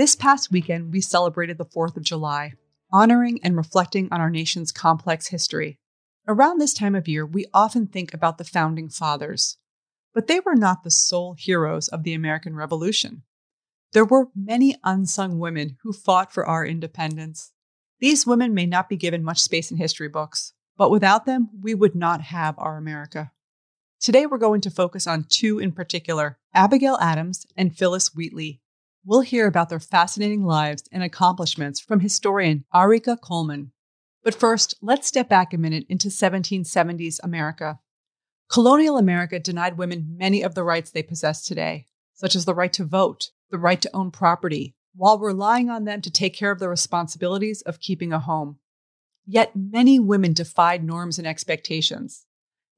This past weekend, we celebrated the 4th of July, honoring and reflecting on our nation's complex history. Around this time of year, we often think about the founding fathers, but they were not the sole heroes of the American Revolution. There were many unsung women who fought for our independence. These women may not be given much space in history books, but without them, we would not have our America. Today, we're going to focus on two in particular Abigail Adams and Phillis Wheatley, We'll hear about their fascinating lives and accomplishments from historian Arica Coleman. But first, let's step back a minute into 1770s America. Colonial America denied women many of the rights they possess today, such as the right to vote, the right to own property, while relying on them to take care of the responsibilities of keeping a home. Yet many women defied norms and expectations.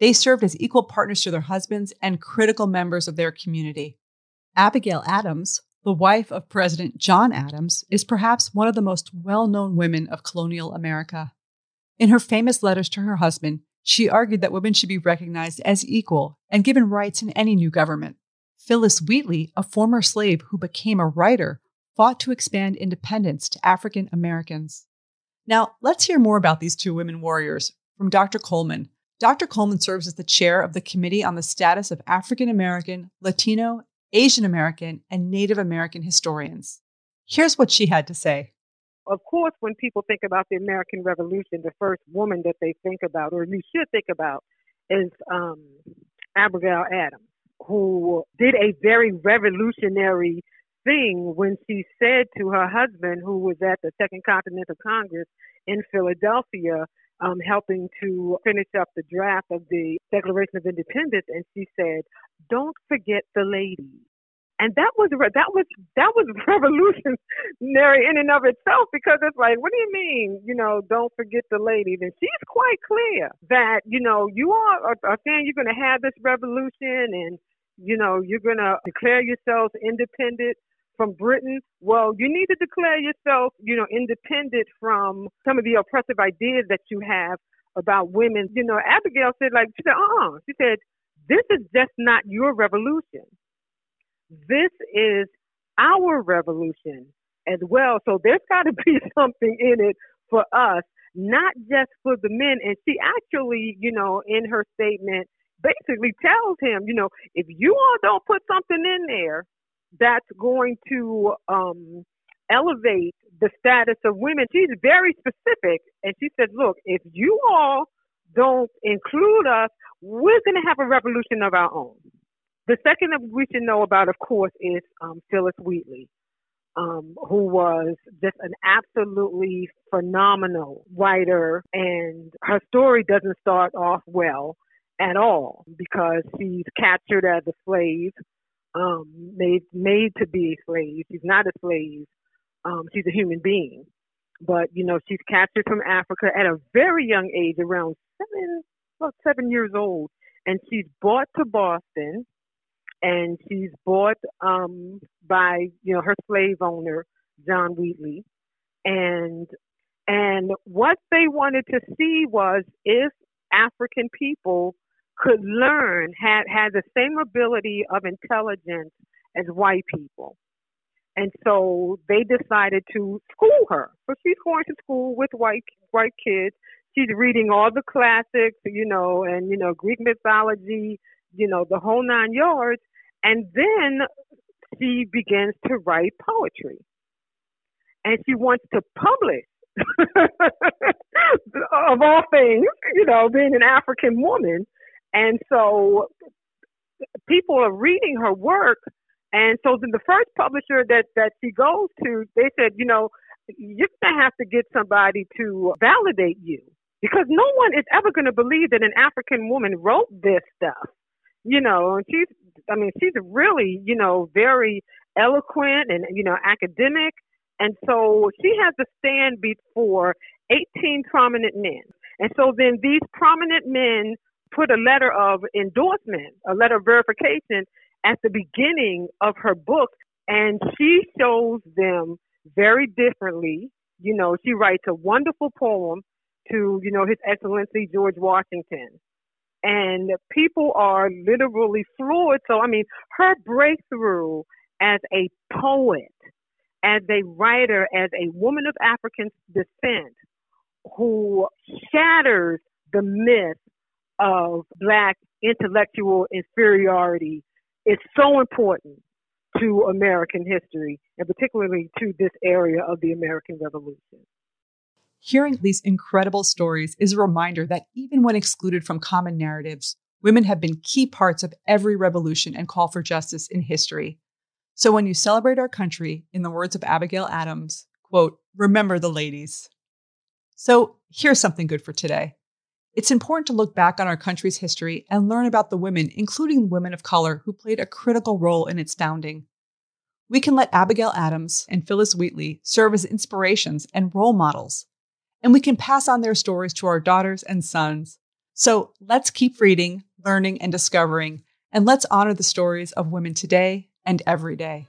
They served as equal partners to their husbands and critical members of their community. Abigail Adams, the wife of President John Adams, is perhaps one of the most well known women of colonial America. In her famous letters to her husband, she argued that women should be recognized as equal and given rights in any new government. Phillis Wheatley, a former slave who became a writer, fought to expand independence to African Americans. Now, let's hear more about these two women warriors from Dr. Coleman. Dr. Coleman serves as the chair of the Committee on the Status of African American, Latino, Asian American, and Native American historians. Here's what she had to say. Of course, when people think about the American Revolution, the first woman that they think about, or you should think about, is um, Abigail Adams, who did a very revolutionary thing when she said to her husband, who was at the Second Continental Congress in Philadelphia, um, helping to finish up the draft of the Declaration of Independence, and she said, "Don't forget the ladies." And that was that was that was revolutionary in and of itself because it's like, what do you mean? You know, don't forget the ladies. And she's quite clear that you know you are, a fan. you're going to have this revolution, and you know you're going to declare yourselves independent from Britain. Well, you need to declare yourself, you know, independent from some of the oppressive ideas that you have about women. You know, Abigail said, like, she said, uh-uh. She said, this is just not your revolution. This is our revolution as well. So there's got to be something in it for us, not just for the men. And she actually, you know, in her statement, basically tells him, you know, if you all don't put something in there that's going to um, elevate the status of women. She's very specific, and she said, "Look, if you all don't include us, we're going to have a revolution of our own." The second that we should know about, of course, is um, Phillis Wheatley, um, who was just an absolutely phenomenal writer, and her story doesn't start off well at all because she's captured as a slave um, made made to be a slave. She's not a slave. Um, she's a human being. But you know, she's captured from Africa at a very young age, around seven, about seven years old, and she's brought to Boston, and she's bought um, by you know her slave owner John Wheatley, and and what they wanted to see was if African people could learn, had, had the same ability of intelligence as white people. And so they decided to school her. So she's going to school with white white kids. She's reading all the classics, you know, and you know Greek mythology, you know, the whole nine yards. And then she begins to write poetry, and she wants to publish. of all things, you know, being an African woman, and so people are reading her work. And so then the first publisher that, that she goes to, they said, you know, you're going to have to get somebody to validate you because no one is ever going to believe that an African woman wrote this stuff. You know, and she's, I mean, she's really, you know, very eloquent and, you know, academic. And so she has to stand before 18 prominent men. And so then these prominent men put a letter of endorsement, a letter of verification at the beginning of her book, and she shows them very differently. You know, she writes a wonderful poem to, you know, His Excellency George Washington. And people are literally floored. So, I mean, her breakthrough as a poet, as a writer, as a woman of African descent who shatters the myth of black intellectual inferiority is so important to American history and particularly to this area of the American Revolution. Hearing these incredible stories is a reminder that even when excluded from common narratives, women have been key parts of every revolution and call for justice in history. So when you celebrate our country, in the words of Abigail Adams, quote, remember the ladies. So here's something good for today. It's important to look back on our country's history and learn about the women, including women of color, who played a critical role in its founding. We can let Abigail Adams and Phillis Wheatley serve as inspirations and role models, and we can pass on their stories to our daughters and sons. So let's keep reading, learning, and discovering, and let's honor the stories of women today and every day.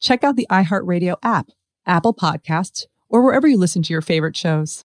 check out the iHeartRadio app, Apple Podcasts, or wherever you listen to your favorite shows.